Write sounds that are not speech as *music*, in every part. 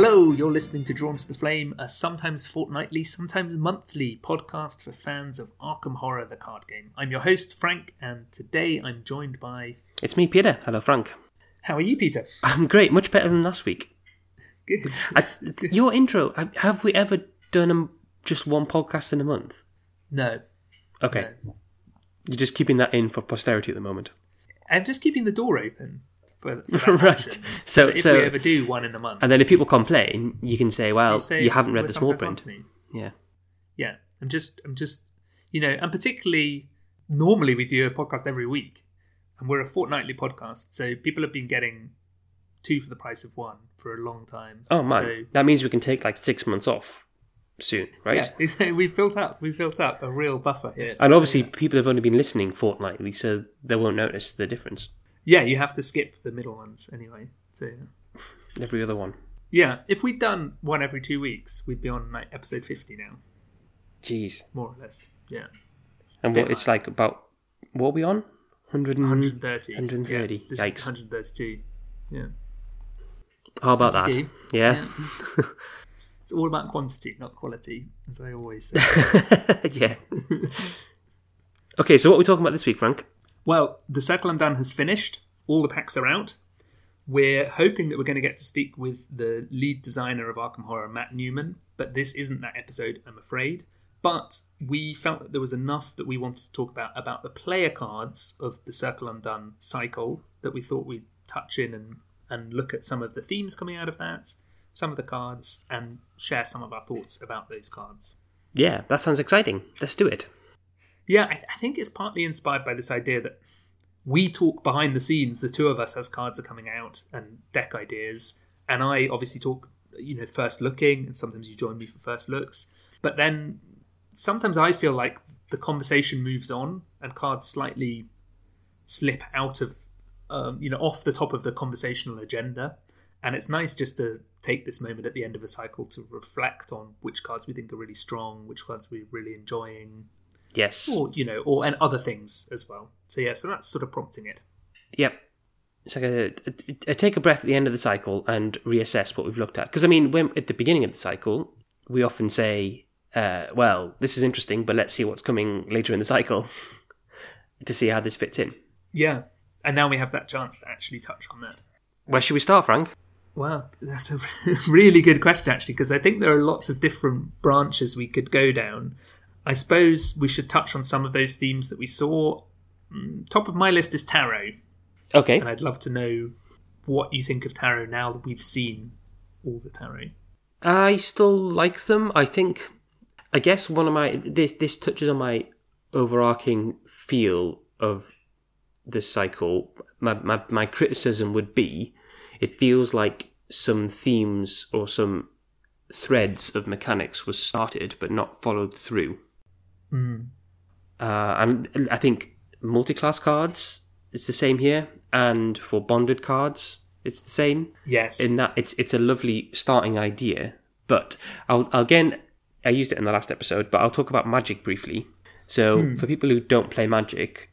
Hello, you're listening to Drawn to the Flame, a sometimes fortnightly, sometimes monthly podcast for fans of Arkham Horror, the card game. I'm your host, Frank, and today I'm joined by. It's me, Peter. Hello, Frank. How are you, Peter? I'm great, much better than last week. Good. I, your intro, have we ever done um, just one podcast in a month? No. Okay. no. You're just keeping that in for posterity at the moment. I'm just keeping the door open for, for *laughs* Right. option. So- if so- we ever do one in a month, And then if people complain, you can say, well, you say you haven't read the small print. Yeah. Yeah, I'm just, I'm just, you know, and particularly normally we do a podcast every week, and we're a fortnightly podcast, so people have been getting two for the price of one for a long time. Oh, man. So, That means we can take like six months off soon, right? yeah, *laughs* we've built up, we've built up a real buffer here. And obviously, people have only been listening fortnightly, so they won't notice the difference. Yeah, you have to skip the middle ones anyway. So yeah. Every other one. yeah, if we'd done one every two weeks, we'd be on like episode fifty now, Jeez. more or less. Yeah, And what it's like about, what are we on? 100 130. 130. Yeah, this Yikes. is 132. Yeah. How about That's that? okay. Yeah. *laughs* It's all about quantity, not quality, as I always *laughs* say. yeah. *laughs* okay, so what are we talking about this week, Frank? Well, the Circle Undone has finished. All the packs are out. We're hoping that we're going to get to speak with the lead designer of Arkham Horror, Matt Newman, but this isn't that episode, I'm afraid. But we felt that there was enough that we wanted to talk about about the player cards of the Circle Undone cycle that we thought we'd touch in and, and look at some of the themes coming out of that, some of the cards, and share some of our thoughts about those cards. Yeah, that sounds exciting. Let's do it. Yeah, I, th- I think it's partly inspired by this idea that we talk behind the scenes, the two of us, as cards are coming out and deck ideas, and I obviously talk, you know, first looking, and sometimes you join me for first looks. But then sometimes I feel like the conversation moves on and cards slightly slip out of, um, you know, off the top of the conversational agenda. And it's nice just to take this moment at the end of a cycle to reflect on which cards we think are really strong, which cards we're really enjoying, Yes. or you know, or and other things as well. So yeah, so that's sort of prompting it. Yep. It's like a, a, a take a breath at the end of the cycle and reassess what we've looked at. Because I mean, when at the beginning of the cycle, we often say, uh, "Well, this is interesting, but let's see what's coming later in the cycle *laughs* to see how this fits in." Yeah, and now we have that chance to actually touch on that. Where should we start, Frank? Wow, that's a *laughs* really good question actually, because I think there are lots of different branches we could go down. I suppose we should touch on some of those themes that we saw. Mm, Top of my list is tarot, Okay. and I'd love to know what you think of tarot now that we've seen all the tarot. I still like them. I think, I guess one of my this this touches on my overarching feel of the cycle. My my my criticism would be, it feels like some themes or some threads of mechanics was started but not followed through. Mm. Uh, and I think multi-class cards it's the same here, and for bonded cards it's the same Yes, in that it's it's a lovely starting idea. But I'll, I'll again I used it in the last episode, but I'll talk about magic briefly. So for people who don't play magic,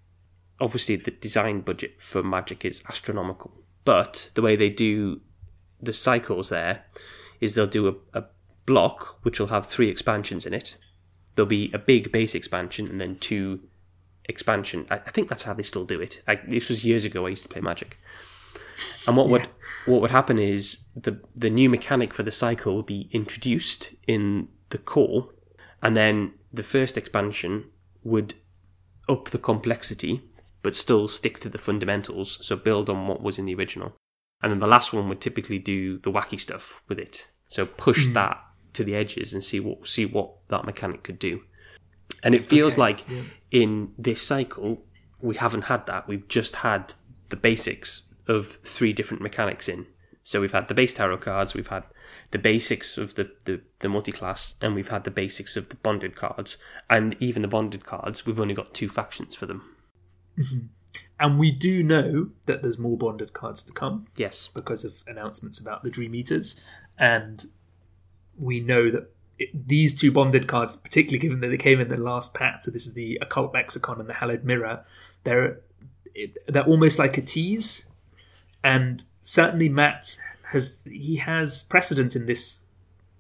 obviously the design budget for magic is astronomical. But the way they do the cycles there is they'll do a, a block which will have three expansions in it. There'll be a big base expansion and then two expansion. I, I think that's how they still do it. I, this was years ago. I used to play magic. And what would what would happen is the the new mechanic for the cycle would be introduced in the core, and then the first expansion would up the complexity, but still stick to the fundamentals. So build on what was in the original, and then the last one would typically do the wacky stuff with it. So push hmm. that to the edges and see what see what that mechanic could do. And it feels Okay, like yeah. in this cycle we haven't had that. We've just had the basics of three different mechanics in. So we've had the base tarot cards, we've had the basics of the, the, the multi-class, and we've had the basics of the bonded cards. And even the bonded cards, we've only got two factions for them. Mm-hmm. and we do know that there's more bonded cards to come. Yes. because of announcements about the Dream Eaters, and we know that it, these two bonded cards, particularly given that they came in the last pack, so this is the Occult Lexicon and the Hallowed Mirror, they're it, they're almost like a tease, and certainly Matt has he has precedent in this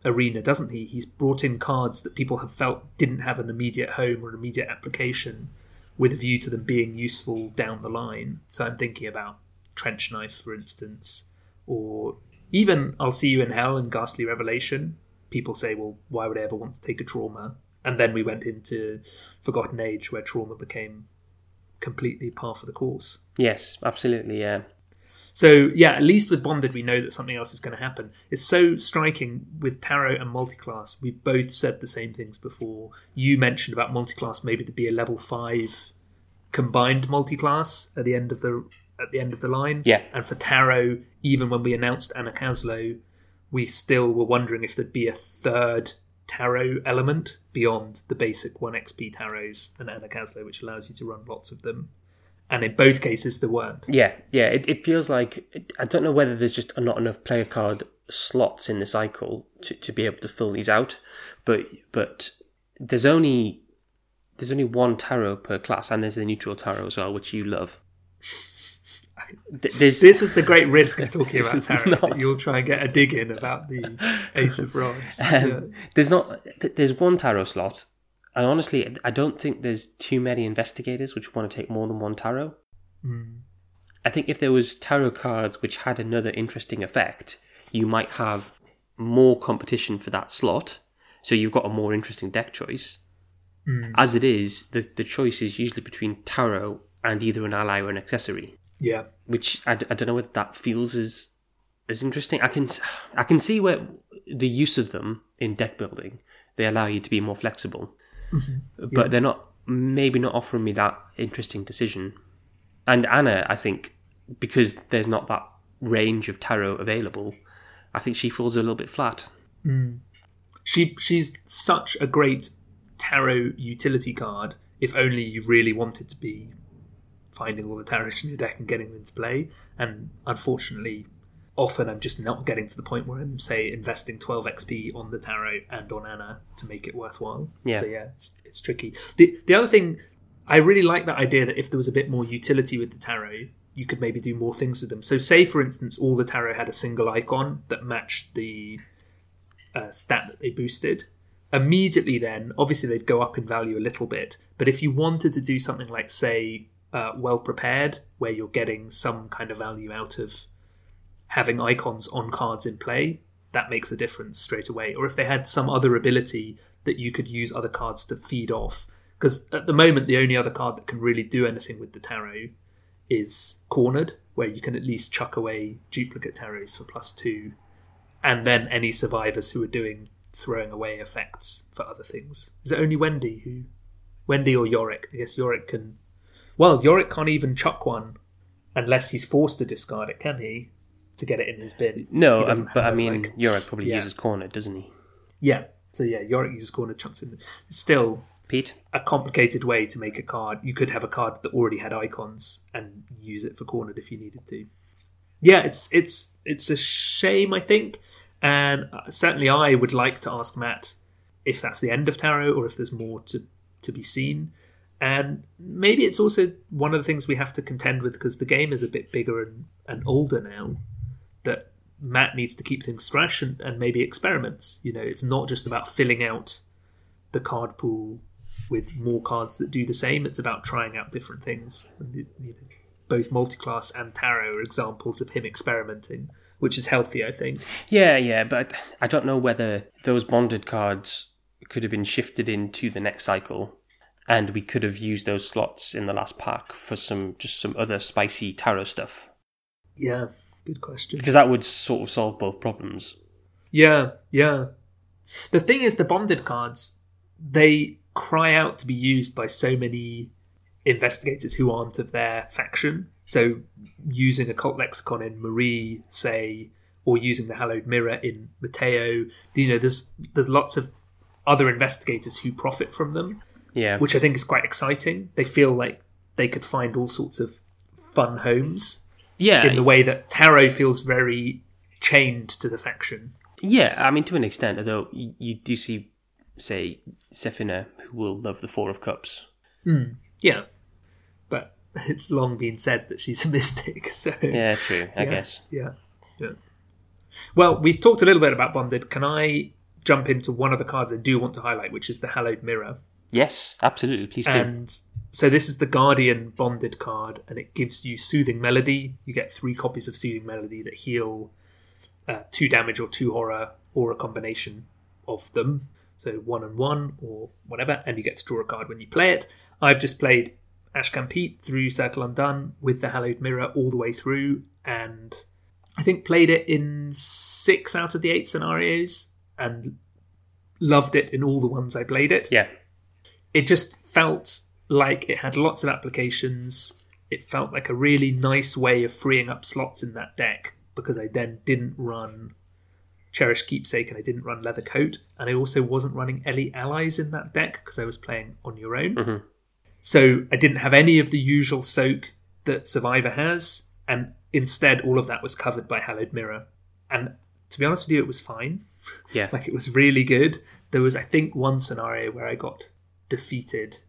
arena, doesn't he? He's brought in cards that people have felt didn't have an immediate home or an immediate application, with a view to them being useful down the line. So I'm thinking about Trench Knife, for instance, or even I'll See You in Hell and Ghastly Revelation. People say, well, why would I ever want to take a trauma? And then we went into Forgotten Age, where trauma became completely par for the course. Yes, absolutely. Yeah. So yeah, at least with bonded, we know that something else is going to happen. It's so striking with tarot and multiclass. We've both said the same things before. You mentioned about multiclass maybe to be a level five combined multiclass at the end of the at the end of the line. Yeah. And for tarot, even when we announced Anna Caslow, we still were wondering if there'd be a third tarot element beyond the basic 1 XP tarots and Anna Caslow, which allows you to run lots of them and in both cases there weren't. Yeah, yeah. It, it feels like I don't know whether there's just not enough player card slots in the cycle to, to be able to fill these out, but but there's only there's only one tarot per class, and there's a neutral tarot as well, which you love. There's, this is the great risk of talking about *laughs* tarot. You'll try and get a dig in about the Ace of Rods. Um, yeah. There's not. There's one tarot slot, and honestly, I don't think there's too many investigators which want to take more than one tarot. Mm. I think if there was tarot cards which had another interesting effect, you might have more competition for that slot. So you've got a more interesting deck choice. Mm. As it is, the, the choice is usually between tarot and either an ally or an accessory. Yeah. Which I, I don't know whether that feels as as interesting. I can I can see where the use of them in deck building they allow you to be more flexible. Mm-hmm. but they're not maybe not offering me that interesting decision. And Anna, I think, because there's not that range of tarot available, I think she falls a little bit flat. Mm. She she's such a great tarot utility card. If only you really wanted to be finding all the tarots in your deck and getting them into play. And unfortunately, often I'm just not getting to the point where I'm say investing 12 XP on the tarot and on Anna to make it worthwhile. Yeah. So yeah, it's it's tricky. The the other thing I really like that idea that if there was a bit more utility with the tarot, you could maybe do more things with them. So say for instance all the tarot had a single icon that matched the uh, stat that they boosted. Immediately then, obviously they'd go up in value a little bit, but if you wanted to do something like say uh, well prepared, where you're getting some kind of value out of having icons on cards in play, that makes a difference straight away. Or if they had some other ability that you could use other cards to feed off. Because at the moment, the only other card that can really do anything with the tarot is Cornered, where you can at least chuck away duplicate tarots for plus two, and then any survivors who are doing throwing away effects for other things. Is it only Wendy who. Wendy or Yorick? I guess Yorick can. Well, Yorick can't even chuck one unless he's forced to discard it, can he? to get it in his bin. No, um, but I mean, like, Yorick probably yeah. uses corner, doesn't he? Yeah. So yeah, Yorick uses corner chunks in. Still Pete a complicated way to make a card. You could have a card that already had icons and use it for cornered if you needed to. Yeah, it's it's it's a shame, I think, and uh, certainly I would like to ask Matt if that's the end of tarot or if there's more to to be seen. And maybe it's also one of the things we have to contend with because the game is a bit bigger and, and older now that Matt needs to keep things fresh and, and maybe experiments. You know, it's not just about filling out the card pool with more cards that do the same. It's about trying out different things. You know, both multiclass and tarot are examples of him experimenting, which is healthy, I think. Yeah, yeah, but I don't know whether those bonded cards could have been shifted into the next cycle, and we could have used those slots in the last pack for some just some other spicy tarot stuff. Yeah, Good question. Because that would sort of solve both problems. Yeah, yeah. The thing is, the bonded cards, they cry out to be used by so many investigators who aren't of their faction. So, using occult lexicon in Marie, say, or using the hallowed mirror in Mateo, you know, there's there's lots of other investigators who profit from them. Yeah, which I think is quite exciting. They feel like they could find all sorts of fun homes yeah, in the way that Tarot feels very chained to the faction. Yeah, I mean to an extent, although you, you do see, say, Sefina, who will love the Four of Cups. Mm, yeah, but *laughs* it's long been said that she's a *laughs* mystic. So yeah, true. I yeah, guess. Yeah, yeah. Well, we've talked a little bit about bonded. Can I jump into one of the cards I do want to highlight, which is the Hallowed Mirror? Yes, absolutely. Please do. And so this is the Guardian bonded card, and it gives you Soothing Melody. You get three copies of Soothing Melody that heal uh, two damage or two horror, or a combination of them. So one and one, or whatever, and you get to draw a card when you play it. I've just played Ashcan Pete through Circle Undone with the Hallowed Mirror all the way through, and I think played it in six out of the eight scenarios, and loved it in all the ones I played it yeah, it just felt like it had lots of applications. It felt like a really nice way of freeing up slots in that deck because I then didn't run Cherish Keepsake and I didn't run Leather Coat, and I also wasn't running Ellie Allies in that deck because I was playing on your own. Mhm. So I didn't have any of the usual soak that Survivor has, and instead all of that was covered by Hallowed Mirror. And to be honest with you, it was fine. yeah. Like it was really good. There was, I think, one scenario where I got defeated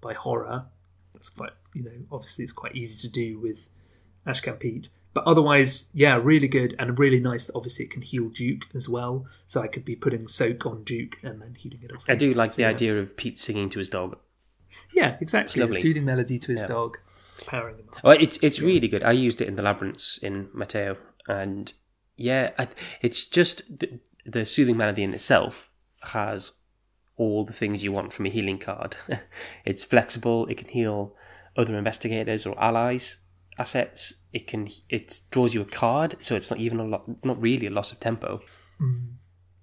by horror. That's quite, you know, obviously it's quite easy to do with Ashcan Pete. But otherwise, yeah, really good and really nice that obviously it can heal Duke as well. So I could be putting soak on Duke and then healing it off. I do like the yeah. idea of Pete singing to his dog. Yeah, exactly. A soothing melody to his Yeah. dog, powering him up. Well, it's it's really good. I used it in the labyrinths in Mateo, and yeah, I, it's just the, the soothing melody in itself has all the things you want from a healing card. *laughs* it's flexible. It can heal other investigators or allies assets. It can it draws you a card, so it's not even a lot, not really a loss of tempo.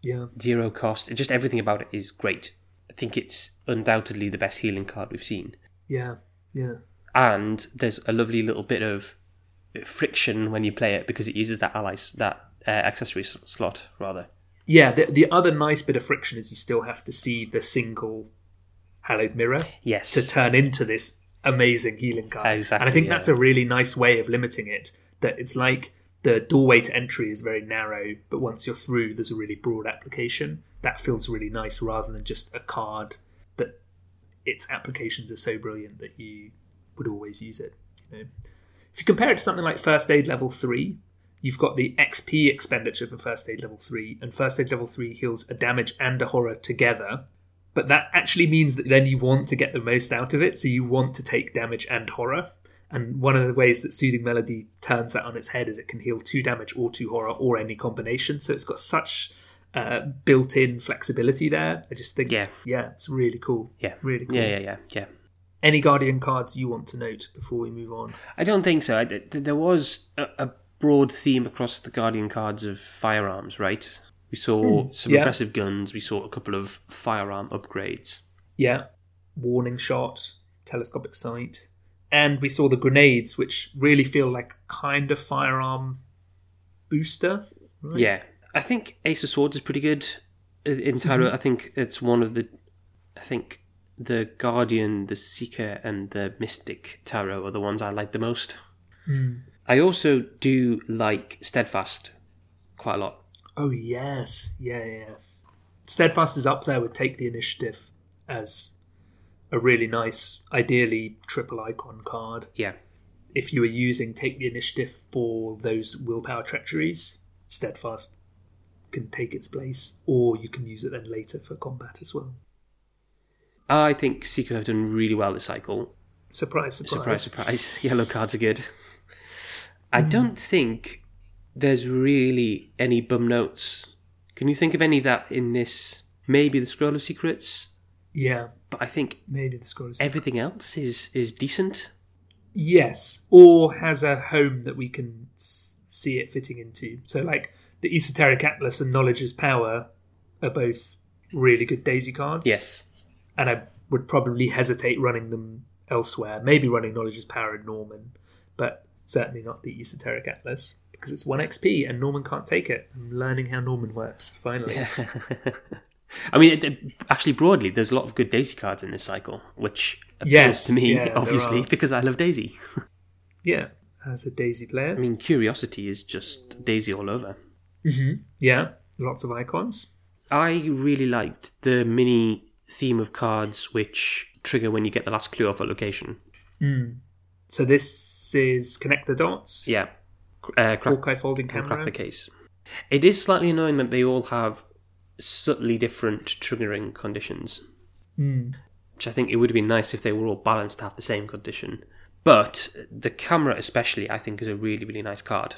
Yeah, Zero cost. Just everything about it is great. I think it's undoubtedly the best healing card we've seen. yeah, yeah. and there's a lovely little bit of friction when you play it because it uses that allies that uh, accessory slot rather. Yeah, the, the other nice bit of friction is you still have to see the single hallowed mirror Yes, to turn into this amazing healing card. Exactly, and I think yeah. that's a really nice way of limiting it. That it's like the doorway to entry is very narrow, but once you're through, there's a really broad application. That feels really nice rather than just a card that its applications are so brilliant that you would always use it. You know? If you compare it to something like First Aid Level 3, you've got the XP expenditure for First Aid Level 3, and First Aid Level 3 heals a damage and a horror together. But that actually means that then you want to get the most out of it, so you want to take damage and horror. And one of the ways that Soothing Melody turns that on its head is it can heal two damage or two horror or any combination. So it's got such uh, built-in flexibility there. I just think, Yeah. yeah, it's really cool. yeah, Really cool. yeah, yeah, yeah, yeah. Any Guardian cards you want to note before we move on? I don't think so. I, there was a, a broad theme across the Guardian cards of firearms, right? We saw some Hmm. yeah. aggressive guns. We saw a couple of firearm upgrades. Yeah, warning shot, telescopic sight, and we saw the grenades, which really feel like kind of firearm booster. Right? Yeah, I think Ace of Swords is pretty good in- Tarot. Mm-hmm. I think it's one of the. I think the Guardian, the Seeker, and the Mystic Tarot are the ones I like the most. Hmm. I also do like Steadfast quite a lot. Oh yes, yeah, yeah. Steadfast is up there with Take the Initiative as a really nice, ideally triple icon card. Yeah, If you were using Take the Initiative for those willpower treacheries, Steadfast can take its place, or you can use it then later for combat as well. I think Seeker have done really well this cycle. Surprise, surprise. Surprise, surprise. *laughs* Yellow cards are good. I mm-hmm. don't think there's really any bum notes. Can you think of any that in this? Maybe the Scroll of Secrets, Yeah, but I think maybe the score is everything else is is decent. Yes, or has a home that we can see it fitting into. So, like the Esoteric Atlas and Knowledge is Power are both really good Daisy cards. Yes. and I would probably hesitate running them elsewhere. Maybe running Knowledge is Power in Norman, but certainly not the Esoteric Atlas because it's one XP and Norman can't take it. I'm learning how Norman works finally. *laughs* I mean, it, it- actually, broadly, there's a lot of good Daisy cards in this cycle, which appeals Yes, to me, yeah, obviously, because I love Daisy. *laughs* yeah, as a Daisy player. I mean, Curiosity is just Daisy all over. Mm-hmm, yeah, lots of icons. I really liked the mini theme of cards which trigger when you get the last clue off a location. Hmm. So this is Connect the Dots. Yeah. Uh, crack, Hawkeye folding crack the case. It is slightly annoying that they all have subtly different triggering conditions. Which I think it would have been nice if they were all balanced to have the same condition. But the camera, especially, I think is a really, really nice card.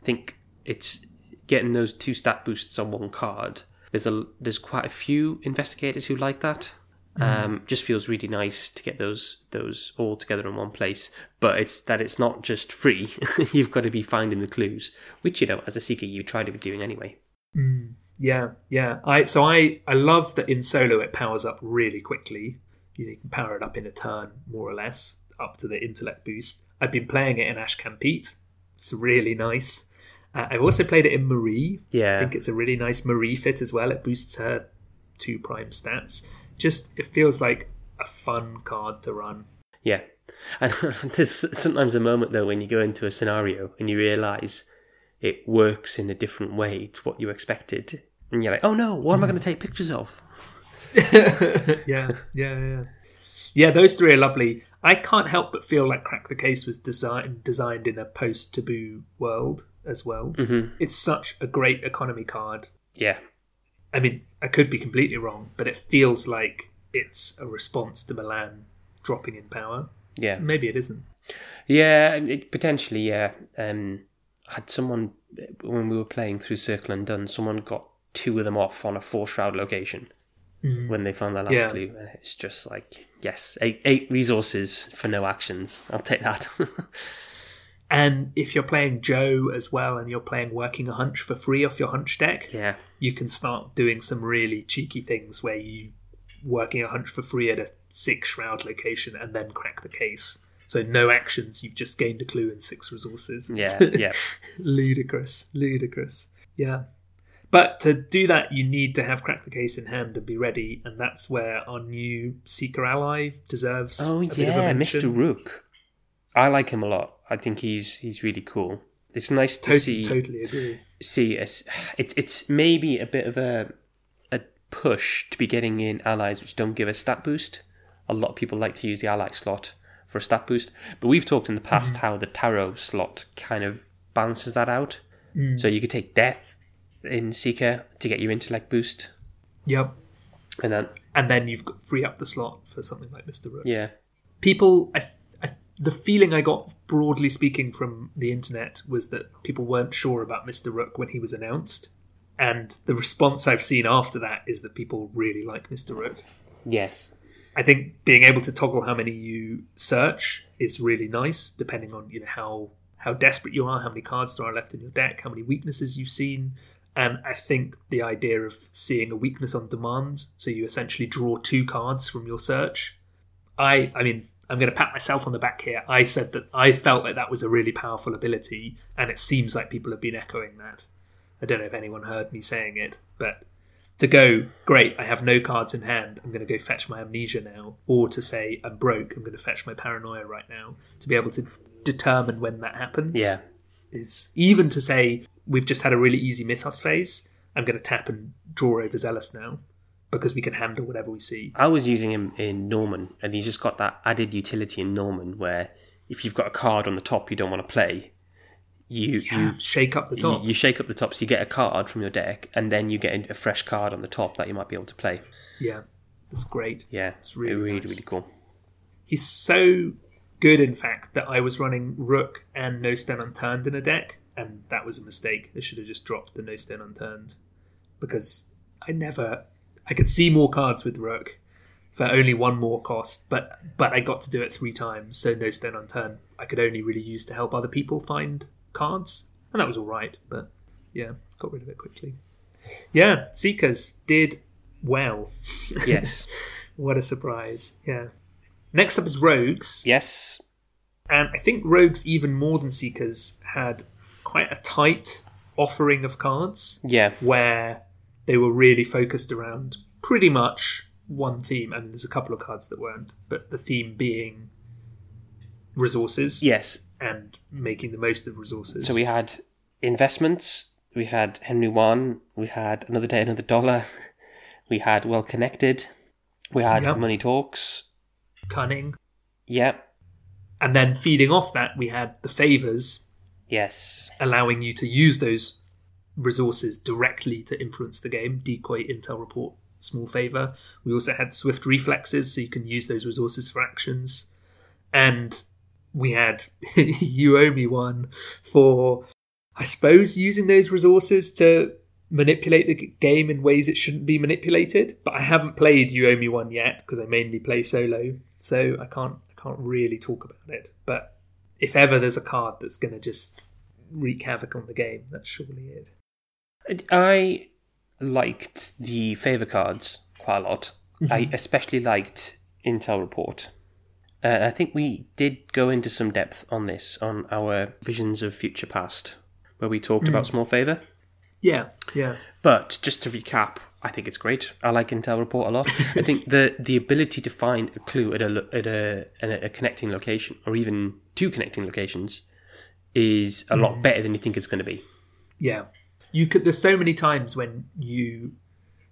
I think it's getting those two stat boosts on one card. There's a there's quite a few investigators who like that. Um, just feels really nice to get those those all together in one place. But it's that it's not just free. *laughs* You've got to be finding the clues, which you know, as a seeker, you try to be doing anyway. Yeah, yeah. I so I I love that in solo it powers up really quickly. You, know, you can power it up in a turn, more or less, up to the intellect boost. I've been playing it in Ashcan Pete. It's really nice. Uh, I've also played it in Marie. Yeah. I think it's a really nice Marie fit as well. It boosts her two prime stats. Just it feels like a fun card to run. Yeah. *laughs* And there's sometimes a moment though when you go into a scenario and you realise it works in a different way to what you expected. And you're like, oh no, what am I going to take pictures of? *laughs* yeah, yeah, yeah. Yeah, those three are lovely. I can't help but feel like Crack the Case was designed designed in a post taboo world as well. Mm-hmm. It's such a great economy card. Yeah. I mean, I could be completely wrong, but it feels like it's a response to Milan dropping in power. Yeah. Maybe it isn't. Yeah, it, potentially, yeah. Um, had someone, when we were playing through Circle Undone, someone got two of them off on a four shroud location when they found that last Yeah. clue. And it's just like, yes, eight, eight resources for no actions. I'll take that. *laughs* And if you're playing Joe as well and you're playing Working a Hunch for free off your Hunch deck, yeah. you can start doing some really cheeky things where you working a hunch for free at a six shroud location and then crack the case. So no actions, you've just gained a clue and six resources. Yeah, It's *laughs* yeah. ludicrous, ludicrous. Yeah. But to do that, you need to have crack the case in hand and be ready, and that's where our new seeker ally deserves. Oh a bit of a yeah. Mr. Rook. I like him a lot. I think he's he's really cool. It's nice to Totally, see totally agree. see. It's it's maybe a bit of a a push to be getting in allies which don't give a stat boost. A lot of people like to use the ally slot for a stat boost, but we've talked in the past Mm-hmm. how the tarot slot kind of balances that out. Mm. So you could take death in seeker to get your intellect boost, Yep. and then And then you've got free up the slot for something like Mr. Rook. yeah, people I, I th- the feeling i got broadly speaking from the internet was that people weren't sure about mr rook when he was announced. And the response i've seen after that is that people really like mr rook. Yes, i think being able to toggle how many you search is really nice depending on you know how how desperate you are how many cards there are left in your deck how many weaknesses you've seen. And i think the idea of seeing a weakness on demand so you essentially draw two cards from your search I I mean I'm going to pat myself on the back here. I said that I felt like that was a really powerful ability, and it seems like people have been echoing that. I don't know if anyone heard me saying it, but to go great, I have no cards in hand. I'm going to go fetch my amnesia now, or to say I'm broke. I'm going to fetch my paranoia right now. To be able to determine when that happens, yeah, is even to say we've just had a really easy mythos phase. I'm going to tap and draw overzealous now because we can handle whatever we see. I was using him in Norman, and he's just got that added utility in Norman where if you've got a card on the top you don't want to play, you you Shake up the you, top. you shake up the top, so you get a card from your deck, and then you get a fresh card on the top that you might be able to play. Yeah, that's great. Yeah, It's really really, nice. really cool. He's so good, in fact, that I was running Rook and No Stone Unturned in a deck, and that was a mistake. I should have just dropped the No Stone Unturned because I never. I could see more cards with Rook for only one more cost, but but I got to do it three times, so No Stone Unturned I could only really use to help other people find cards, and that was all right. But yeah, got rid of it quickly. Yeah, Seekers did well. *laughs* Yes, What a surprise! Yeah. Next up is Rogues. yes, And I think Rogues, even more than Seekers, had quite a tight offering of cards yeah, where they were really focused around pretty much one theme. I mean, there's a couple of cards that weren't, but the theme being resources yes. and making the most of resources. So we had investments, we had Henry Wan, we had Another Day, Another Dollar, *laughs* we had Well Connected, we had Yep. Money Talks. Cunning. Yep, And then feeding off that, we had the favors yes, allowing you to use those resources directly to influence the game. Decoy, Intel Report, Small Favor. We also had Swift Reflexes, so you can use those resources for actions. And we had You Owe Me one for, I suppose, using those resources to manipulate the game in ways it shouldn't be manipulated. But I haven't played You Owe Me one yet because I mainly play solo, so I can't I can't really talk about it. But if ever there's a card that's going to just wreak havoc on the game, that's surely it. I liked the favor cards quite a lot. Mm-hmm. I especially liked Intel Report. Uh, I think we did go into some depth on this on our Visions of Future Past, where we talked mm. about Small Favor. Yeah, yeah. But just to recap, I think it's great. I like Intel Report a lot. I think the the ability to find a clue at a at a, at a connecting location, or even two connecting locations, is a mm. lot better than you think it's going to be. Yeah, you could. There's so many times when you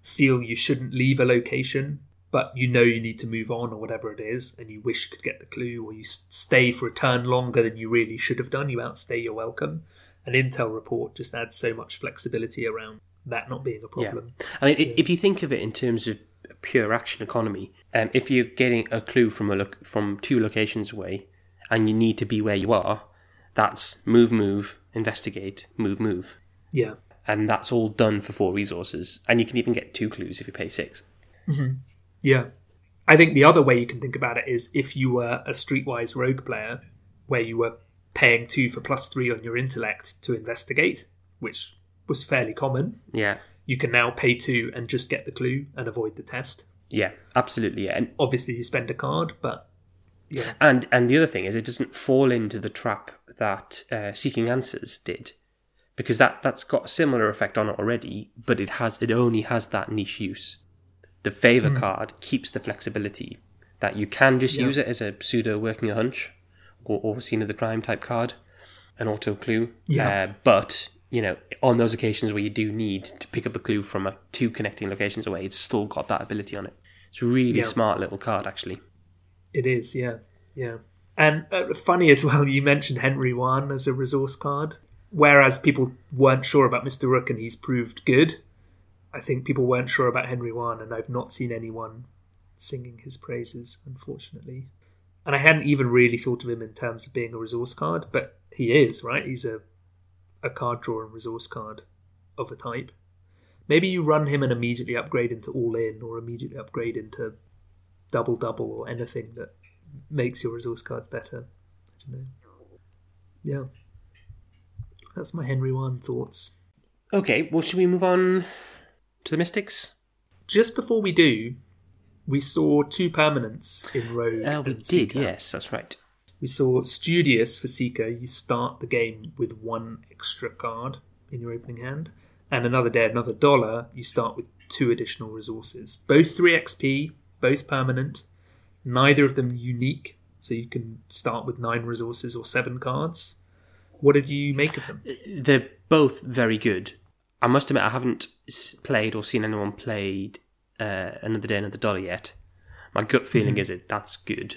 feel you shouldn't leave a location, but you know you need to move on or whatever it is, and you wish you could get the clue, or you stay for a turn longer than you really should have done. You outstay your welcome. An Intel report just adds so much flexibility around that not being a problem. Yeah. I mean, yeah. if you think of it in terms of pure action economy, um, if you're getting a clue from a lo- from two locations away, and you need to be where you are, that's move, move, investigate, move, move. Yeah. And that's all done for four resources, and you can even get two clues if you pay 6 mm-hmm. Yeah. I think the other way you can think about it is if you were a Streetwise Rogue player, where you were paying two for plus three on your intellect to investigate, which was fairly common. Yeah. You can now pay two and just get the clue and avoid the test. Yeah, absolutely. Yeah. And obviously you spend a card, but yeah. And and the other thing is it doesn't fall into the trap that uh, seeking answers did, because that that's got a similar effect on it already, but it has it only has that niche use. The favor mm. card keeps the flexibility that you can just yeah. use it as a pseudo working a hunch or, or scene of the crime type card, an auto clue. Yeah. Uh, but you know, on those occasions where you do need to pick up a clue from a, two connecting locations away, it's still got that ability on it. It's a really yeah. smart little card, actually. It is, yeah, yeah. And uh, funny as well, you mentioned Henry Wan as a resource card. Whereas people weren't sure about Mr. Rook and he's proved good, I think people weren't sure about Henry Wan, and I've not seen anyone singing his praises, unfortunately. And I hadn't even really thought of him in terms of being a resource card, but he is, right? He's a a card draw and resource card of a type. Maybe you run him and immediately upgrade into all in or immediately upgrade into double double or anything that makes your resource cards better. I don't know. Yeah. That's my Henry Wan thoughts. Okay, well, should we move on to the Mystics? Just before we do, we saw two permanents in Rogue. Uh, we did, Seeker. yes, that's right. We saw Studious for Seeker. You start the game with one extra card in your opening hand, and another day, another dollar. You start with two additional resources, both three XP, both permanent. Neither of them unique, so you can start with nine resources or seven cards. What did you make of them? They're both very good. I must admit, I haven't played or seen anyone played uh, Another Day, Another Dollar yet. My gut feeling mm-hmm. is it that's good.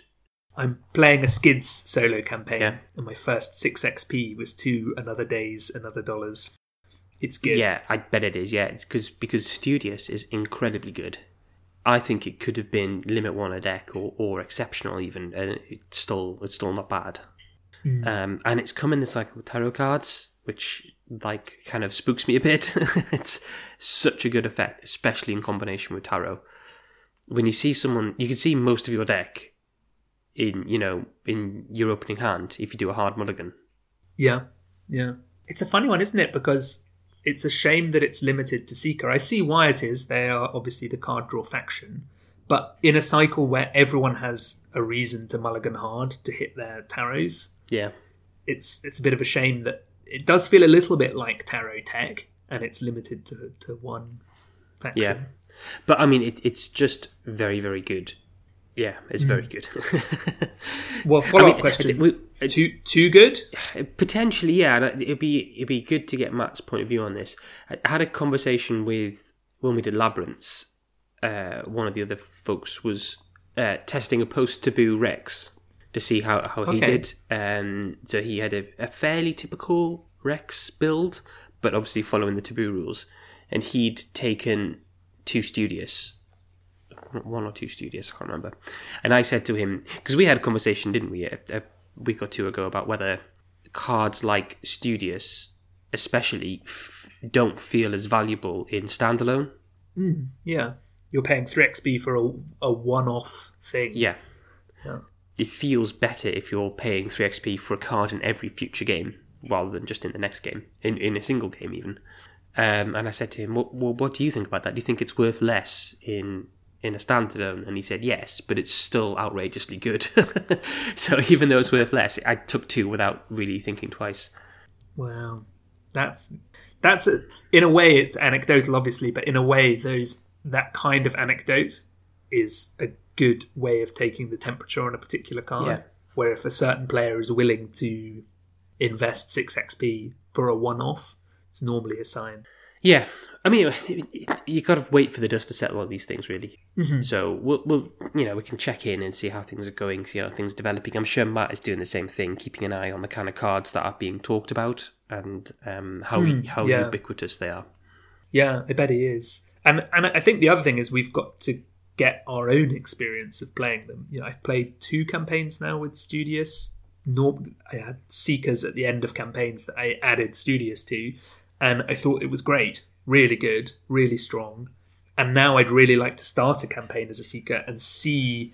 I'm playing a Skids solo campaign, yeah. and my first six XP was two another days, another dollars. It's good. Yeah, I bet it is. Yeah, it's because because Studious is incredibly good. I think it could have been limit one a deck or, or exceptional even, and it's still it's still not bad. Mm. Um, and it's come in the cycle with tarot cards, which like kind of spooks me a bit. *laughs* it's such a good effect, especially in combination with tarot. When you see someone, you can see most of your deck in you know in your opening hand if you do a hard mulligan. Yeah, yeah. It's a funny one, isn't it? Because it's a shame that it's limited to Seeker. I see why it is. They are obviously the card draw faction, but in a cycle where everyone has a reason to mulligan hard to hit their tarots, yeah, it's it's a bit of a shame that it does feel a little bit like tarot tech, and it's limited to to one faction. Yeah, but I mean, it, it's just very very good yeah, it's mm. very good. *laughs* well, follow up question: we, uh, too too good? Potentially, yeah. It'd be it'd be good to get Matt's point of view on this. I had a conversation with when we did labyrinths. Uh, one of the other folks was uh, testing a post taboo Rex to see how how he did. Um, so he had a, a fairly typical Rex build, but obviously following the taboo rules. And he'd taken two studious, one or two studious, I can't remember. And I said to him, because we had a conversation, didn't we, a, a week or two ago about whether cards like studious, especially, f- don't feel as valuable in standalone. Yeah. You're paying 3xp for a, a one off thing. Yeah. Yeah. It feels better if you're paying 3xp for a card in every future game rather than just in the next game, in, in a single game even. Um, and I said to him, well, well, what do you think about that? Do you think it's worth less in in a standalone? And he said, yes, but it's still outrageously good. *laughs* so even though it's worth less, I took two without really thinking twice. Wow, that's that's a, in a way it's anecdotal, obviously, but in a way those that kind of anecdote is a good way of taking the temperature on a particular card. Yeah. Where if a certain player is willing to invest six XP for a one-off, it's normally a sign. Yeah, I mean, *laughs* you got to wait for the dust to settle on these things, really. So we'll, we'll, you know, we can check in and see how things are going, see how things are developing. I'm sure Matt is doing the same thing, keeping an eye on the kind of cards that are being talked about and um, how how yeah. ubiquitous they are. Yeah, I bet he is. And and I think the other thing is we've got to get our own experience of playing them. You know, I've played two campaigns now with Studious. Norm- I had Seekers at the end of campaigns that I added Studious to, and I thought it was great, really good, really strong. And now I'd really like to start a campaign as a Seeker and see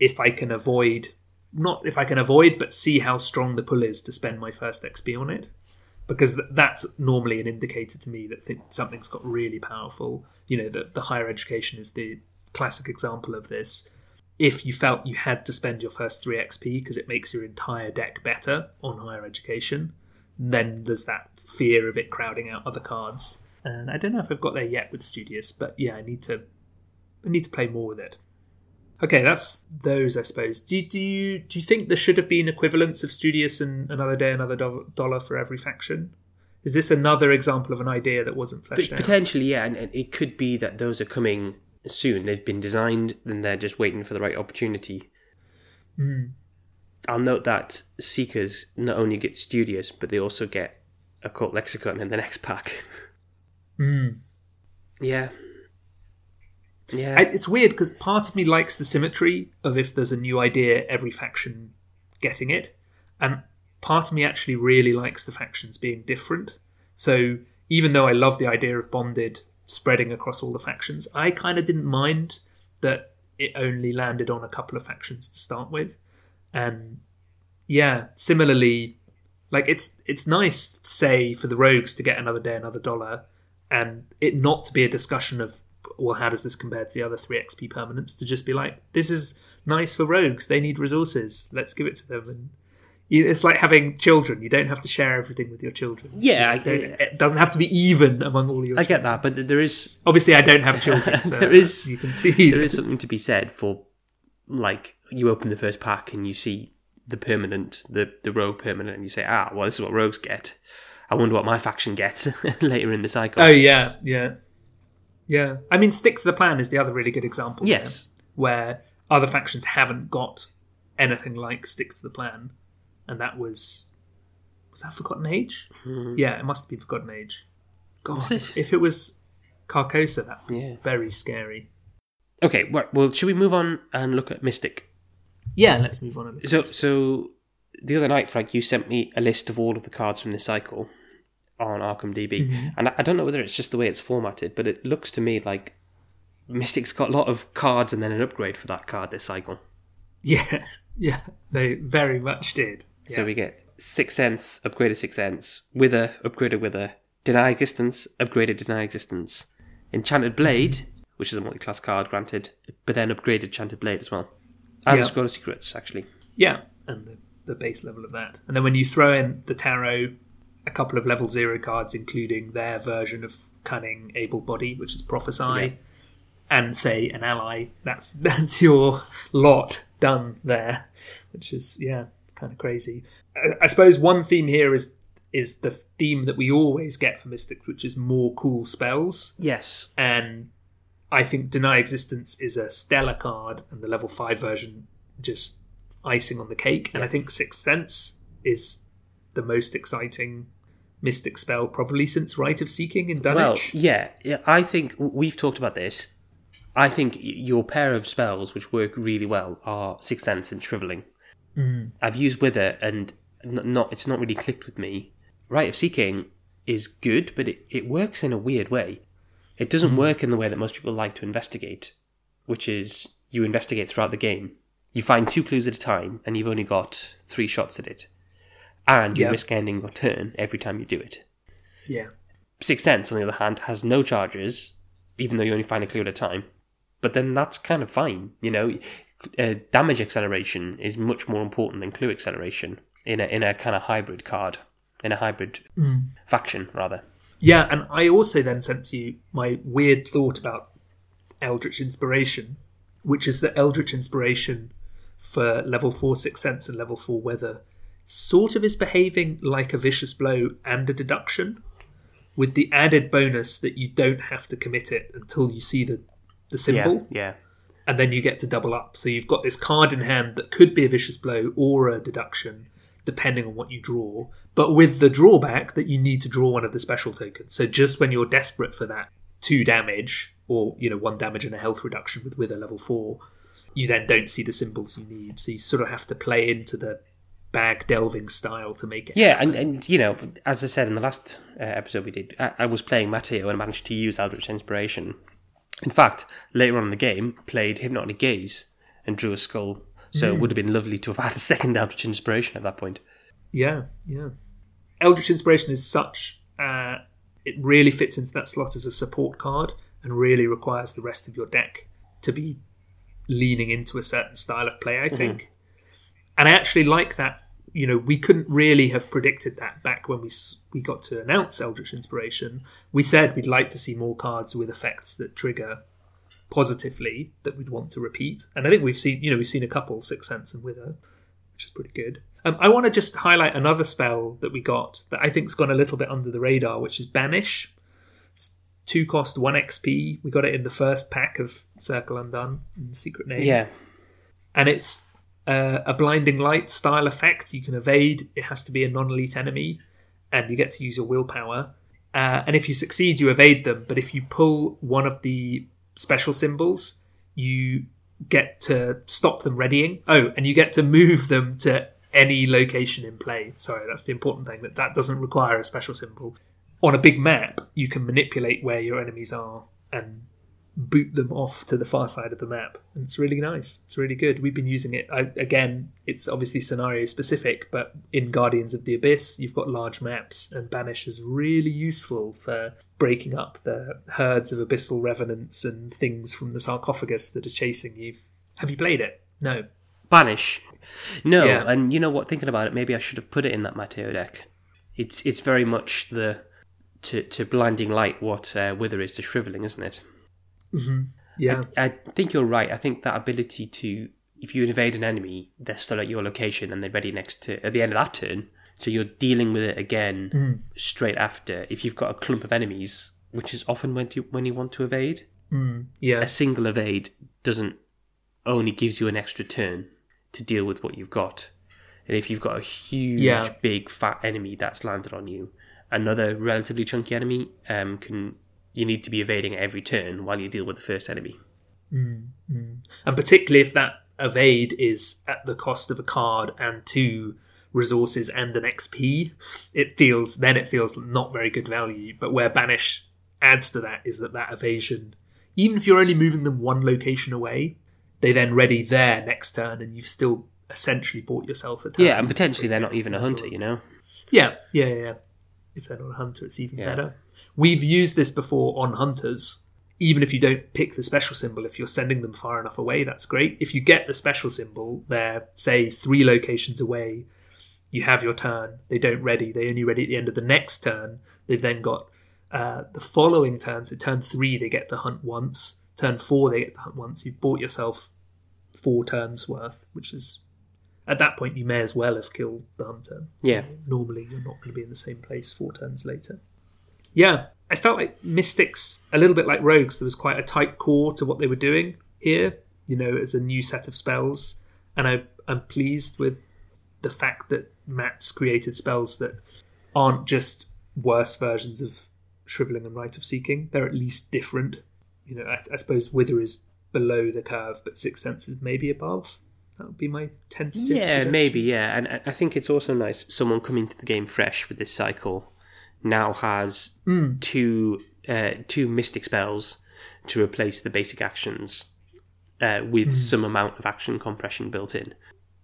if I can avoid, not if I can avoid, but see how strong the pull is to spend my first XP on it because that's normally an indicator to me that something's got really powerful. You know, the, the higher education is the classic example of this. If you felt you had to spend your first 3 XP because it makes your entire deck better on higher education, then there's that fear of it crowding out other cards. And I don't know if I've got there yet with Studious, but yeah, I need to I need to play more with it. Okay, that's those, I suppose. Do, do you do you think there should have been equivalents of Studious and another day, another do- dollar for every faction? Is this another example of an idea that wasn't fleshed But out? potentially, yeah, and, and it could be that those are coming soon. They've been designed, and they're just waiting for the right opportunity. I'll note that Seekers not only get Studious, but they also get a Occult Lexicon in the next pack. Mm. Yeah. Yeah. I, it's weird because part of me likes the symmetry of if there's a new idea, every faction getting it, and part of me actually really likes the factions being different. So even though I love the idea of bonded spreading across all the factions, I kind of didn't mind that it only landed on a couple of factions to start with, and yeah, similarly, like it's it's nice, say, for the rogues to get another day, another dollar, and it not to be a discussion of well, how does this compare to the other three XP permanents? To just be like, this is nice for rogues. They need resources. Let's give it to them. And you- it's like having children. You don't have to share everything with your children. yeah, I, It doesn't have to be even among all your. I get that, but there is Obviously, I don't have children, *laughs* so There is- you can see *laughs* there is something to be said for like you open the first pack and you see the permanent, the the rogue permanent, and you say, ah, well, this is what rogues get. I wonder what my faction gets *laughs* later in the cycle. Oh yeah, yeah, yeah. I mean, stick to the plan is the other really good example. there, yes, where other factions haven't got anything like stick to the plan, and that was was that Forgotten Age? Hmm. Yeah, it must have been Forgotten Age. God, it? if, it was Carcosa, that would be Yeah. very scary. Okay, well, should we move on and look at Mystic? Yeah, let's move on. So, so the other night, Frank, you sent me a list of all of the cards from this cycle on Arkham DB, mm-hmm. and I, I don't know whether it's just the way it's formatted, but it looks to me like Mystic's got a lot of cards and then an upgrade for that card this cycle. yeah, *laughs* yeah, they very much did. Yeah. So we get Sixth Sense, upgraded Sixth Sense, Wither, upgraded Wither, Deny Existence, upgraded Deny Existence, Enchanted Blade, which is a multi-class card, granted, but then upgraded Enchanted Blade as well, and Yeah. Scroll of Secrets actually. Yeah, and the, the base level of that. And then when you throw in the tarot, a couple of level zero cards, including their version of Cunning, Able Body, which is Prophesy, Yeah. and say an ally, that's *laughs* that's your lot done there, which is yeah, kind of crazy. I, I suppose one theme here is is the theme that we always get for Mystics, which is more cool spells Yes, and I think Deny Existence is a stellar card, and the level five version just icing on the cake. And I think Sixth Sense is the most exciting Mystic spell probably since Rite of Seeking in Dunwich. Well, yeah, yeah, I think we've talked about this. I think your pair of spells which work really well are Sixth Sense and Shriveling. Mm. I've used Wither and not it's not really clicked with me. Rite of Seeking is good, but it, it works in a weird way. It doesn't work in the way that most people like to investigate, which is you investigate throughout the game. You find two clues at a time, and you've only got three shots at it. And you Yeah. risk ending your turn every time you do it. yeah. Sixth Sense, on the other hand, has no charges, even though you only find a clue at a time. But then that's kind of fine, you know. Uh, damage acceleration is much more important than clue acceleration in a in a kind of hybrid card, in a hybrid faction rather. Yeah, and I also then sent to you my weird thought about Eldritch Inspiration, which is that Eldritch Inspiration for level 4 Sixth Sense and level 4 Wither sort of is behaving like a Vicious Blow and a Deduction, with the added bonus that you don't have to commit it until you see the, the symbol, Yeah, yeah, and then you get to double up. So you've got this card in hand that could be a Vicious Blow or a Deduction, depending on what you draw, but with the drawback that you need to draw one of the special tokens. So just when you're desperate for that two damage, or you know one damage and a health reduction with Wither level four, you then don't see the symbols you need. So you sort of have to play into the bag delving style to make it. yeah. And and you know, as I said in the last uh, episode we did, I, I was playing Mateo and managed to use Eldritch Inspiration. In fact, later on in the game, played Hypnotic Gaze and drew a skull. So it would have been lovely to have had a second Eldritch Inspiration at that point. Yeah, yeah. Eldritch Inspiration is such. Uh, it really fits into that slot as a support card and really requires the rest of your deck to be leaning into a certain style of play, I think. And I actually like that. You know, we couldn't really have predicted that back when we we got to announce Eldritch Inspiration. We said we'd like to see more cards with effects that trigger positively that we'd want to repeat. And I think we've seen, you know, we've seen a couple, Sixth Sense and Wither, which is pretty good. Um, I want to just highlight another spell that we got that I think's gone a little bit under the radar, which is Banish. It's two cost, one XP. We got it in the first pack of Circle Undone in Secret Name. Yeah, And it's uh, a blinding light style effect. You can evade. It has to be a non-elite enemy, and you get to use your willpower. Uh, and if you succeed, you evade them. But if you pull one of the special symbols, you get to stop them readying. Oh, and you get to move them to any location in play. Sorry, that's the important thing. That that doesn't require a special symbol. On a big map, you can manipulate where your enemies are and boot them off to the far side of the map. And it's really nice. It's really good. We've been using it. I, again, it's obviously scenario specific, but in Guardians of the Abyss, you've got large maps, and Banish is really useful for breaking up the herds of abyssal revenants and things from the sarcophagus that are chasing you. Have you played it? No. Banish. No, Yeah. and you know what? Thinking about it, maybe I should have put it in that Mateo deck. It's it's very much the to to blinding light what uh, Wither is to shriveling, isn't it? Mm-hmm. Yeah. I think you're right. I think that ability to if you invade an enemy, they're still at your location and they're ready next to at the end of that turn. So you're dealing with it again mm-hmm. straight after. If you've got a clump of enemies, which is often when you when you want to evade, mm-hmm. Yeah. a single evade doesn't only gives you an extra turn to deal with what you've got. And if you've got a huge, Yeah. big, fat enemy that's landed on you, another relatively chunky enemy um, can you need to be evading at every turn while you deal with the first enemy. Mm, mm. and particularly if that evade is at the cost of a card and two resources and an XP, it feels then it feels not very good value. But where banish adds to that is that that evasion, even if you're only moving them one location away, they then ready there next turn, and you've still essentially bought yourself a turn. Yeah, and potentially they're not even a hunter, you know. Yeah, yeah, yeah. yeah. If they're not a hunter, it's even Yeah. better. We've used this before on hunters. Even if you don't pick the special symbol, if you're sending them far enough away, that's great. If you get the special symbol, they're, say, three locations away, you have your turn. They don't ready. They only ready at the end of the next turn. They've then got uh, the following turn. So turn three, they get to hunt once. Turn four, they get to hunt once. You've bought yourself four turns worth, which is at that point you may as well have killed the hunter. Yeah. Normally, you're not going to be in the same place four turns later. Yeah, I felt like Mystics, a little bit like Rogues, there was quite a tight core to what they were doing here, you know, as a new set of spells. And I, I'm pleased with the fact that Matt's created spells that aren't just worse versions of shriveling and rite of seeking. They're at least different. You know, I, I suppose wither is below the curve, but sixth sense is maybe above. That would be my tentative. Yeah, suggestion. maybe. Yeah, and I- I think it's also nice someone coming to the game fresh with this cycle now has two uh, two mystic spells to replace the basic actions uh, with some amount of action compression built in.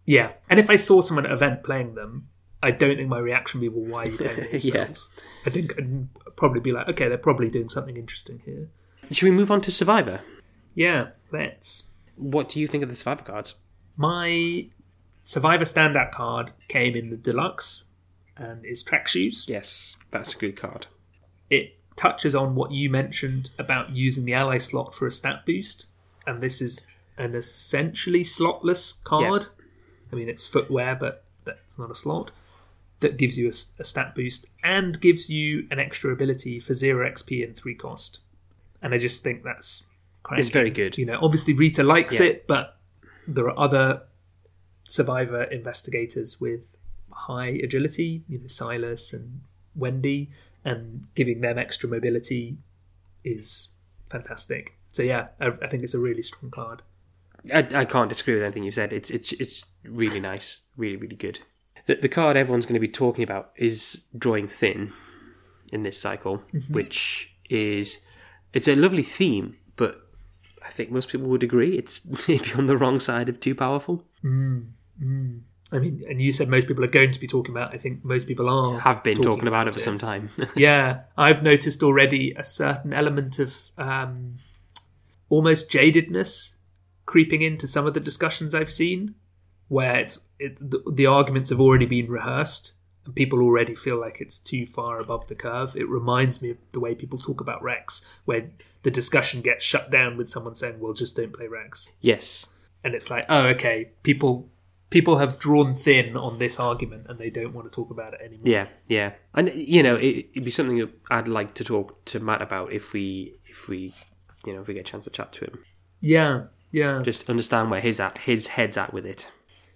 Yeah, and if I saw someone at an event playing them, I don't think my reaction would be, "Well, why are you playing *laughs* these Yeah. spells?" I think I'd probably be like, "Okay, they're probably doing something interesting here." Should we move on to Survivor? Yeah, let's. What do you think of the Survivor cards? My Survivor standout card came in the deluxe and is track shoes. Yes, that's a good card. It touches on what you mentioned about using the ally slot for a stat boost, and this is an essentially slotless card. I mean, it's footwear, but that's not a slot. That gives you a stat boost and gives you an extra ability for zero XP and three cost. And I just think that's cranking. It's very good. You know, obviously Rita likes Yeah. it, but there are other survivor investigators with high agility, you know, Silas and Wendy, and giving them extra mobility is fantastic. So yeah, I, I think it's a really strong card. I, I can't disagree with anything you said. It's it's it's really nice, really really good. The, the card everyone's going to be talking about is drawing thin in this cycle, mm-hmm. which is it's a lovely theme, but I think most people would agree it's *laughs* maybe on the wrong side of too powerful. Mm, mm. I mean, and you said most people are going to be talking about. I think most people are Have been talking, about, it for some time. *laughs* yeah, I've noticed already a certain element of um, almost jadedness creeping into some of the discussions I've seen, where it's it, the, the arguments have already been rehearsed and people already feel like it's too far above the curve. It reminds me of the way people talk about Rex, where the discussion gets shut down with someone saying, "Well, just don't play Rex," yes, and it's like, "Oh, okay, people." People have drawn thin on this argument and they don't want to talk about it anymore. yeah, yeah, and you know it, it'd be something that I'd like to talk to Matt about if we if we you know if we get a chance to chat to him. Yeah, yeah. Just understand where his at his head's at with it.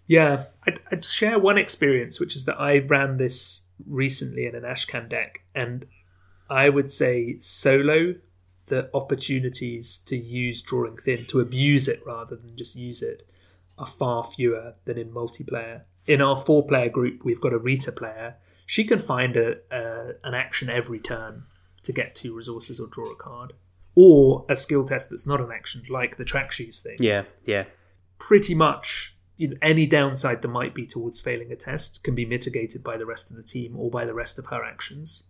Yeah, I'd, I'd share one experience, which is that I ran this recently in an Ashcan deck, and I would say solo, the opportunities to use Drawing Thin, to abuse it rather than just use it, are far fewer than in multiplayer. In our four player group, we've got a Rita player. She can find a, a, an action every turn to get two resources or draw a card. Or a skill test that's not an action, like the track shoes thing Yeah, yeah, pretty much you know, any downside there might be towards failing a test can be mitigated by the rest of the team or by the rest of her actions.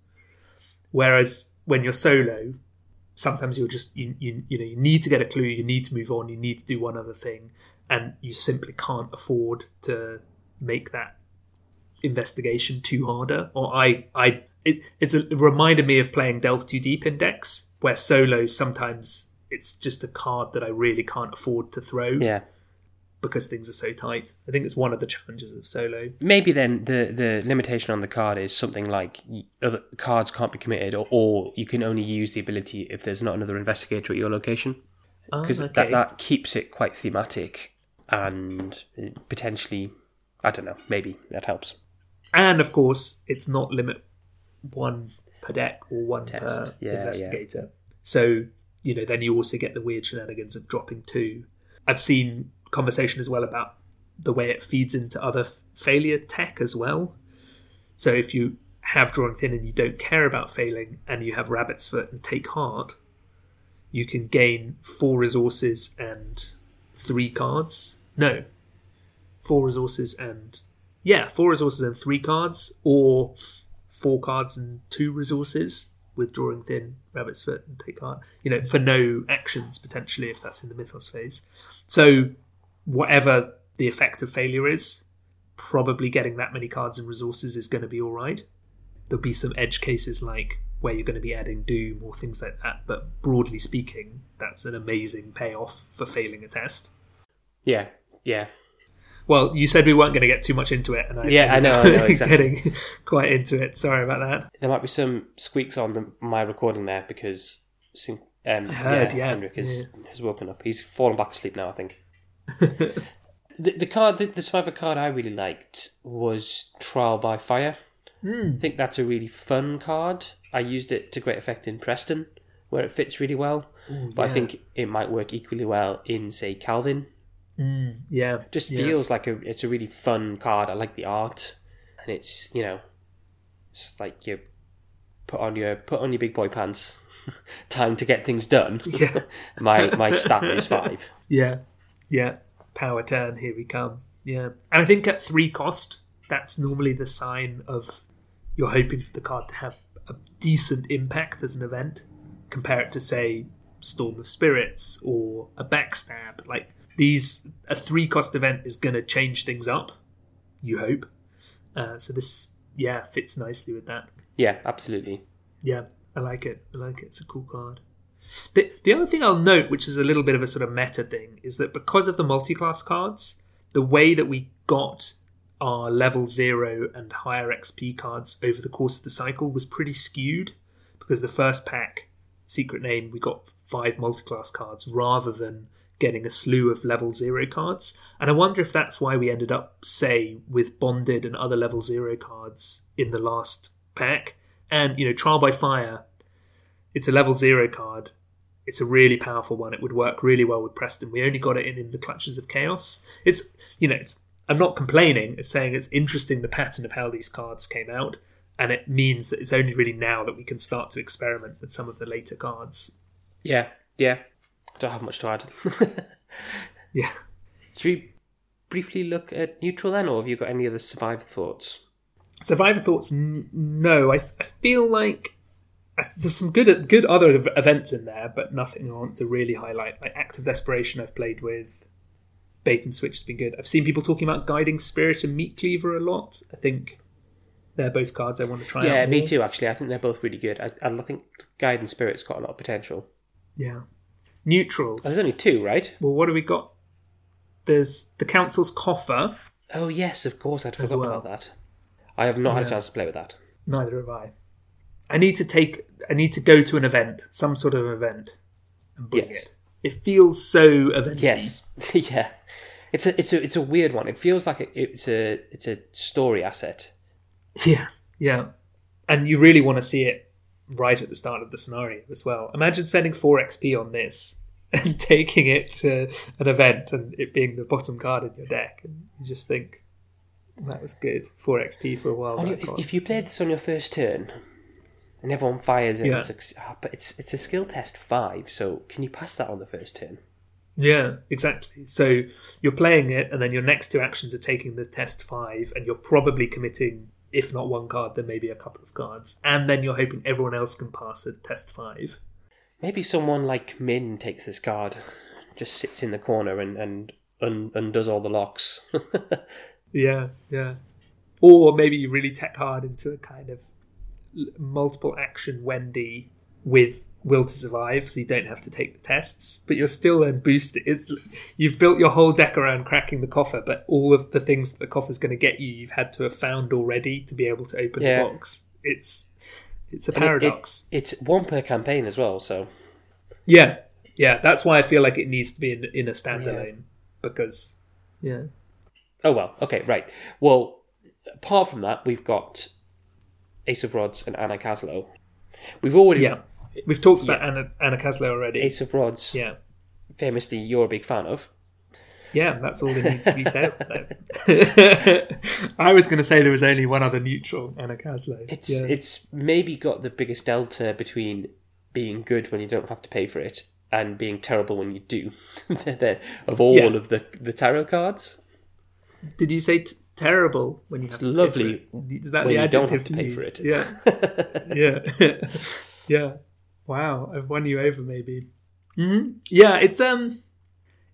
Whereas when you're solo, sometimes you're just you, you you know you need to get a clue, you need to move on, you need to do one other thing, and you simply can't afford to make that investigation too harder. Or I I it it's a, it reminded me of playing Delve Too Deep Index, where solo sometimes it's just a card that I really can't afford to throw yeah. because things are so tight. I think it's one of the challenges of solo. Maybe then the the limitation on the card is something like other cards can't be committed, or, or you can only use the ability if there's not another investigator at your location, Ah, because okay. that that keeps it quite thematic and uh, potentially, I don't know, maybe that helps. and of course, it's not limit one per deck or one per Test. Yeah, yeah. investigator. So you know, then you also get the weird shenanigans of dropping two. I've seen conversation as well about the way it feeds into other f- failure tech as well. So if you have drawn thin and you don't care about failing, and you have rabbit's foot and take heart, you can gain four resources and three cards. No, four resources and yeah, four resources and three cards, or four cards and two resources with drawing thin, rabbit's foot, and take heart. You know, for no actions potentially if that's in the mythos phase. So whatever the effect of failure is, probably getting that many cards and resources is going to be all right. There'll be some edge cases like where you're going to be adding doom or things like that, but broadly speaking, that's an amazing payoff for failing a test. Yeah, yeah, Well, you said we weren't going to get too much into it, and I Yeah, I know, I *laughs* know, exactly. getting quite into it. Sorry about that. there might be some squeaks on the, my recording there because um, I heard, yeah, Henrik has, has woken up. He's fallen back asleep now, I think. *laughs* the, the card, the, the survivor card I really liked was Trial by Fire. I think that's a really fun card. I used it to great effect in Preston, where it fits really well. but I think it might work equally well in, say, Calvin. Mm, yeah, Just yeah. feels like a it's a really fun card. I like the art, and it's you know, it's like you put on your put on your big boy pants. *laughs* Time to get things done. *laughs* Yeah. *laughs* my my stat is five. Yeah, yeah. Power turn, here we come. Yeah. And I think at three cost, that's normally the sign of you're hoping for the card to have a decent impact as an event. Compare it to, say, Storm of Spirits or a Backstab. Like, these, a three cost event is going to change things up, you hope. Uh, so this, yeah, fits nicely with that. Yeah, absolutely. Yeah, I like it. I like it. It's a cool card. The, the other thing I'll note, which is a little bit of a sort of meta thing, is that because of the multi-class cards, the way that we got our level zero and higher XP cards over the course of the cycle was pretty skewed. Because the first pack, Secret Name, we got five multi-class cards rather than getting a slew of level zero cards. And I wonder if that's why we ended up, say, with Bonded and other level zero cards in the last pack. And, you know, Trial by Fire, it's a level zero card. It's a really powerful one. It would work really well with Preston. We only got it in in the clutches of chaos. It's you know, it's I'm not complaining. It's saying it's interesting the pattern of how these cards came out, and it means that it's only really now that we can start to experiment with some of the later cards. Yeah, yeah. Don't have much to add. *laughs* Yeah. Should we briefly look at neutral then, or have you got any other survivor thoughts? Survivor thoughts? N- no, I, I feel like I- there's some good good other ev- events in there, but nothing I want to really highlight. Like Act of Desperation, I've played with. Bait and Switch has been good. I've seen people talking about Guiding Spirit and Meat Cleaver a lot. I think they're both cards I want to try out. Yeah, me more. too. Actually, I think they're both really good. I, I think Guiding Spirit's got a lot of potential. Yeah. Neutrals. There's only two, right? Well, what do we got? There's the Council's Coffer. Oh yes, of course. I'd forgotten well. about that. I have not had a chance to play with that. Neither have I. I need to take. I need to go to an event, some sort of event, and bring Yes. it. It feels so eventy. Yes, *laughs* yeah. It's a it's a it's a weird one. It feels like it, it's a it's a story asset. Yeah. Yeah. And you really want to see it right at the start of the scenario as well. Imagine spending four XP on this *laughs* and taking it to an event and it being the bottom card in your deck, and you just think that was good. Four XP for a while. And if, if you played this on your first turn, and everyone fires it, Yeah. it's a, ah, but it's it's a skill test five. So can you pass that on the first turn? Yeah, exactly. So you're playing it, and then your next two actions are taking the test five, and you're probably committing, if not one card, then maybe a couple of cards, and then you're hoping everyone else can pass a test five. Maybe someone like Minh takes this card, just sits in the corner and and un, undoes all the locks. *laughs* Yeah, yeah. Or maybe you really tech hard into a kind of multiple action Wendy with will to survive, so you don't have to take the tests, but you're still then boosted. It's you've built your whole deck around cracking the coffer, but all of the things that the coffer's going to get you, you've had to have found already to be able to open Yeah. the box. It's it's a And it- it- paradox. it's one per campaign as well. So yeah, yeah. That's why I feel like it needs to be in in a standalone because yeah, oh well. Okay, right. Well, apart from that, we've got Ace of Rods and Anna Kaslow. We've already yeah. We've talked about Anna Anna Kaslow already. Ace of Rods. Yeah. Famously, you're a big fan of. Yeah, that's all that needs to be said. *laughs* I was going to say there was only one other neutral, Anna Kaslow. It's yeah. it's maybe got the biggest delta between being good when you don't have to pay for it and being terrible when you do. *laughs* Of all Yeah. of the the tarot cards, Did you say t- terrible when you have It's lovely for it? Is that when the you don't adjective have to pay use? for Yeah, *laughs* yeah, yeah. Wow, I've won you over, maybe. hmm Yeah, it's um,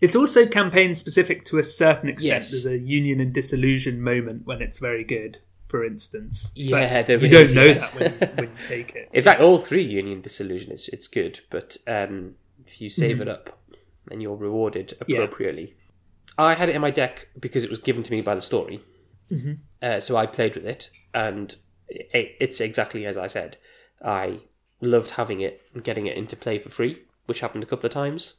it's also campaign specific to a certain extent. Yes. There's a union and disillusion moment when it's very good, for instance. Yeah, but you don't know yes. that when you, when you take it. *laughs* in fact, all three Union Disillusion it's it's good, but um, if you save it up, then you're rewarded Mm-hmm. Yeah. appropriately. I had it in my deck because it was given to me by the story, Mm-hmm. uh, so I played with it, and it, it's exactly as I said. I loved having it and getting it into play for free, which happened a couple of times,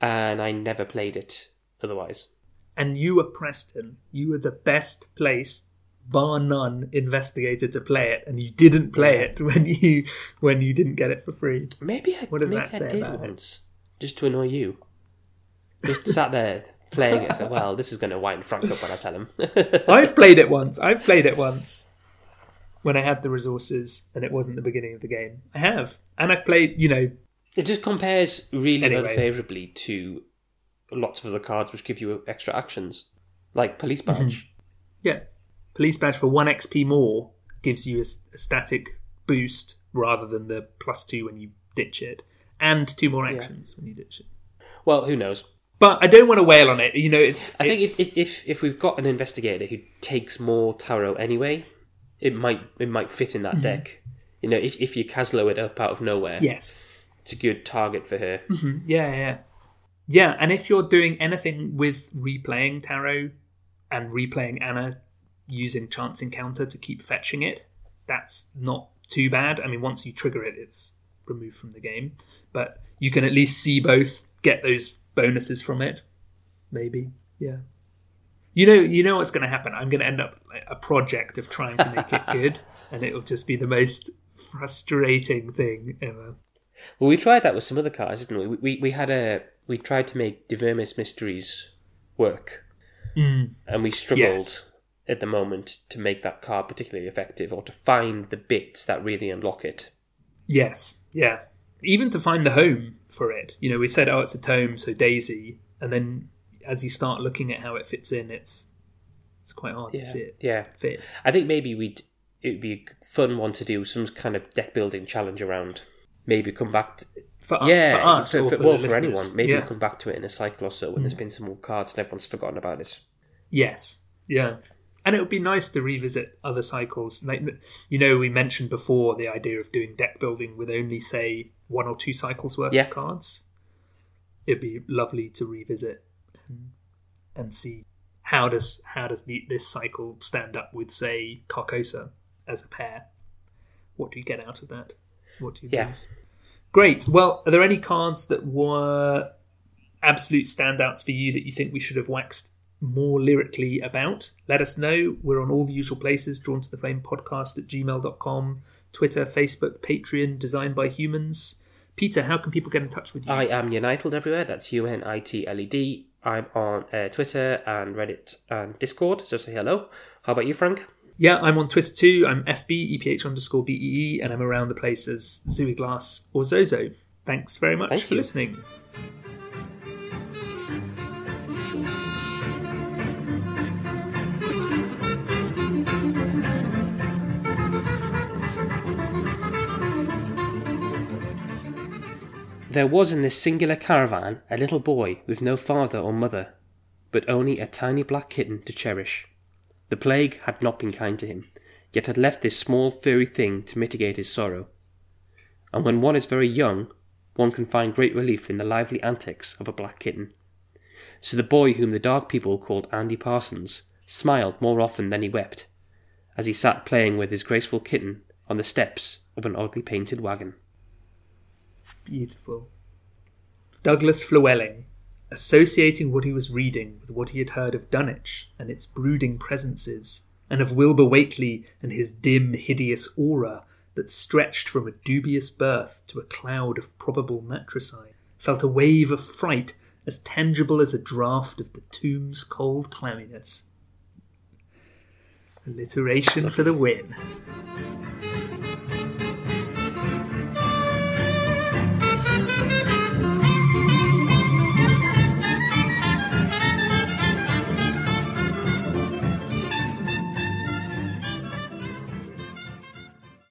and I never played it otherwise. and you were Preston. You were the best place bar none, investigator to play it, and you didn't play it *laughs* when you when you didn't get it for free. Maybe I, What does maybe that I say did about it? once, just to annoy you. Just sat there playing it. So, well, this is going to wind Frank up when I tell him. *laughs* I've played it once. I've played it once when I had the resources and it wasn't the beginning of the game. I have, and I've played. You know, it just compares really Anyway. unfavorably to lots of other cards which give you extra actions, like police Mm-hmm. badge. yeah, police badge for one XP more gives you a static boost rather than the plus two when you ditch it, and two more actions when you ditch it. Well, who knows? But I don't want to wail on it. You know, it's. I think it's, if, if if if we've got an investigator who takes more tarot anyway, it might it might fit in Mm-hmm. that deck. You know, if if you Caslow it up out of nowhere, yes. it's a good target for her. Yeah, yeah. Yeah, and if you're doing anything with replaying tarot and replaying Anna using chance encounter to keep fetching it, that's not too bad. I mean, once you trigger it, it's removed from the game, but you can at least see both, get those bonuses from it. Maybe, yeah. You know, you know what's going to happen. I'm going to end up like, a project of trying to make it *laughs* good, and it'll just be the most frustrating thing ever. Well, we tried that with some other cars, didn't we? We we, we had a we tried to make De Vermis Mysteriis work, hmm. and we struggled Yes. at the moment to make that car particularly effective, or to find the bits that really unlock it. Yes, yeah. Even to find the home for it. You know, we said, oh, it's a tome, so Daisy, and then as you start looking at how it fits in, it's it's quite hard Yeah, to see it yeah. fit. I think maybe we'd it would be a fun one to do some kind of deck building challenge around. Maybe come back. To, For, yeah, for us for, or for, well, for anyone. Maybe yeah. we'll come back to it in a cycle or so when there's hmm. been some more cards and everyone's forgotten about it. Yes, yeah. And it would be nice to revisit other cycles. Like, you know, we mentioned before the idea of doing deck building with only, say, one or two cycles worth Yeah. of cards. It'd be lovely to revisit and, see how does how does the, this cycle stand up with, say, Carcosa as a pair. What do you get out of that? What do you Yeah. lose? Great. Well, are there any cards that were absolute standouts for you that you think we should have waxed more lyrically about? Let us know. We're on all the usual places drawn to the flame podcast at gmail.com, Twitter, Facebook, Patreon, designed by humans. Peter, how can people get in touch with you? I am United everywhere. That's U N I T L E D. I'm on uh, Twitter and Reddit and Discord. So say hello. How about you, Frank? yeah, I'm on Twitter too. I'm FB, EPH underscore BEE, and I'm around the place as Zooey Glass or Zozo. Thanks very much Thank for you. listening. There was in this singular caravan a little boy with no father or mother, but only a tiny black kitten to cherish. The plague had not been kind to him, yet had left this small furry thing to mitigate his sorrow. And when one is very young, one can find great relief in the lively antics of a black kitten. So the boy whom the dark people called Andy Parsons smiled more often than he wept, as he sat playing with his graceful kitten on the steps of an oddly painted wagon. Beautiful. Douglas Flewelling, associating what he was reading with what he had heard of Dunwich and its brooding presences, and of Wilbur Whateley and his dim, hideous aura that stretched from a dubious birth to a cloud of probable matricide, felt a wave of fright as tangible as a draught of the tomb's cold clamminess. Alliteration for the win.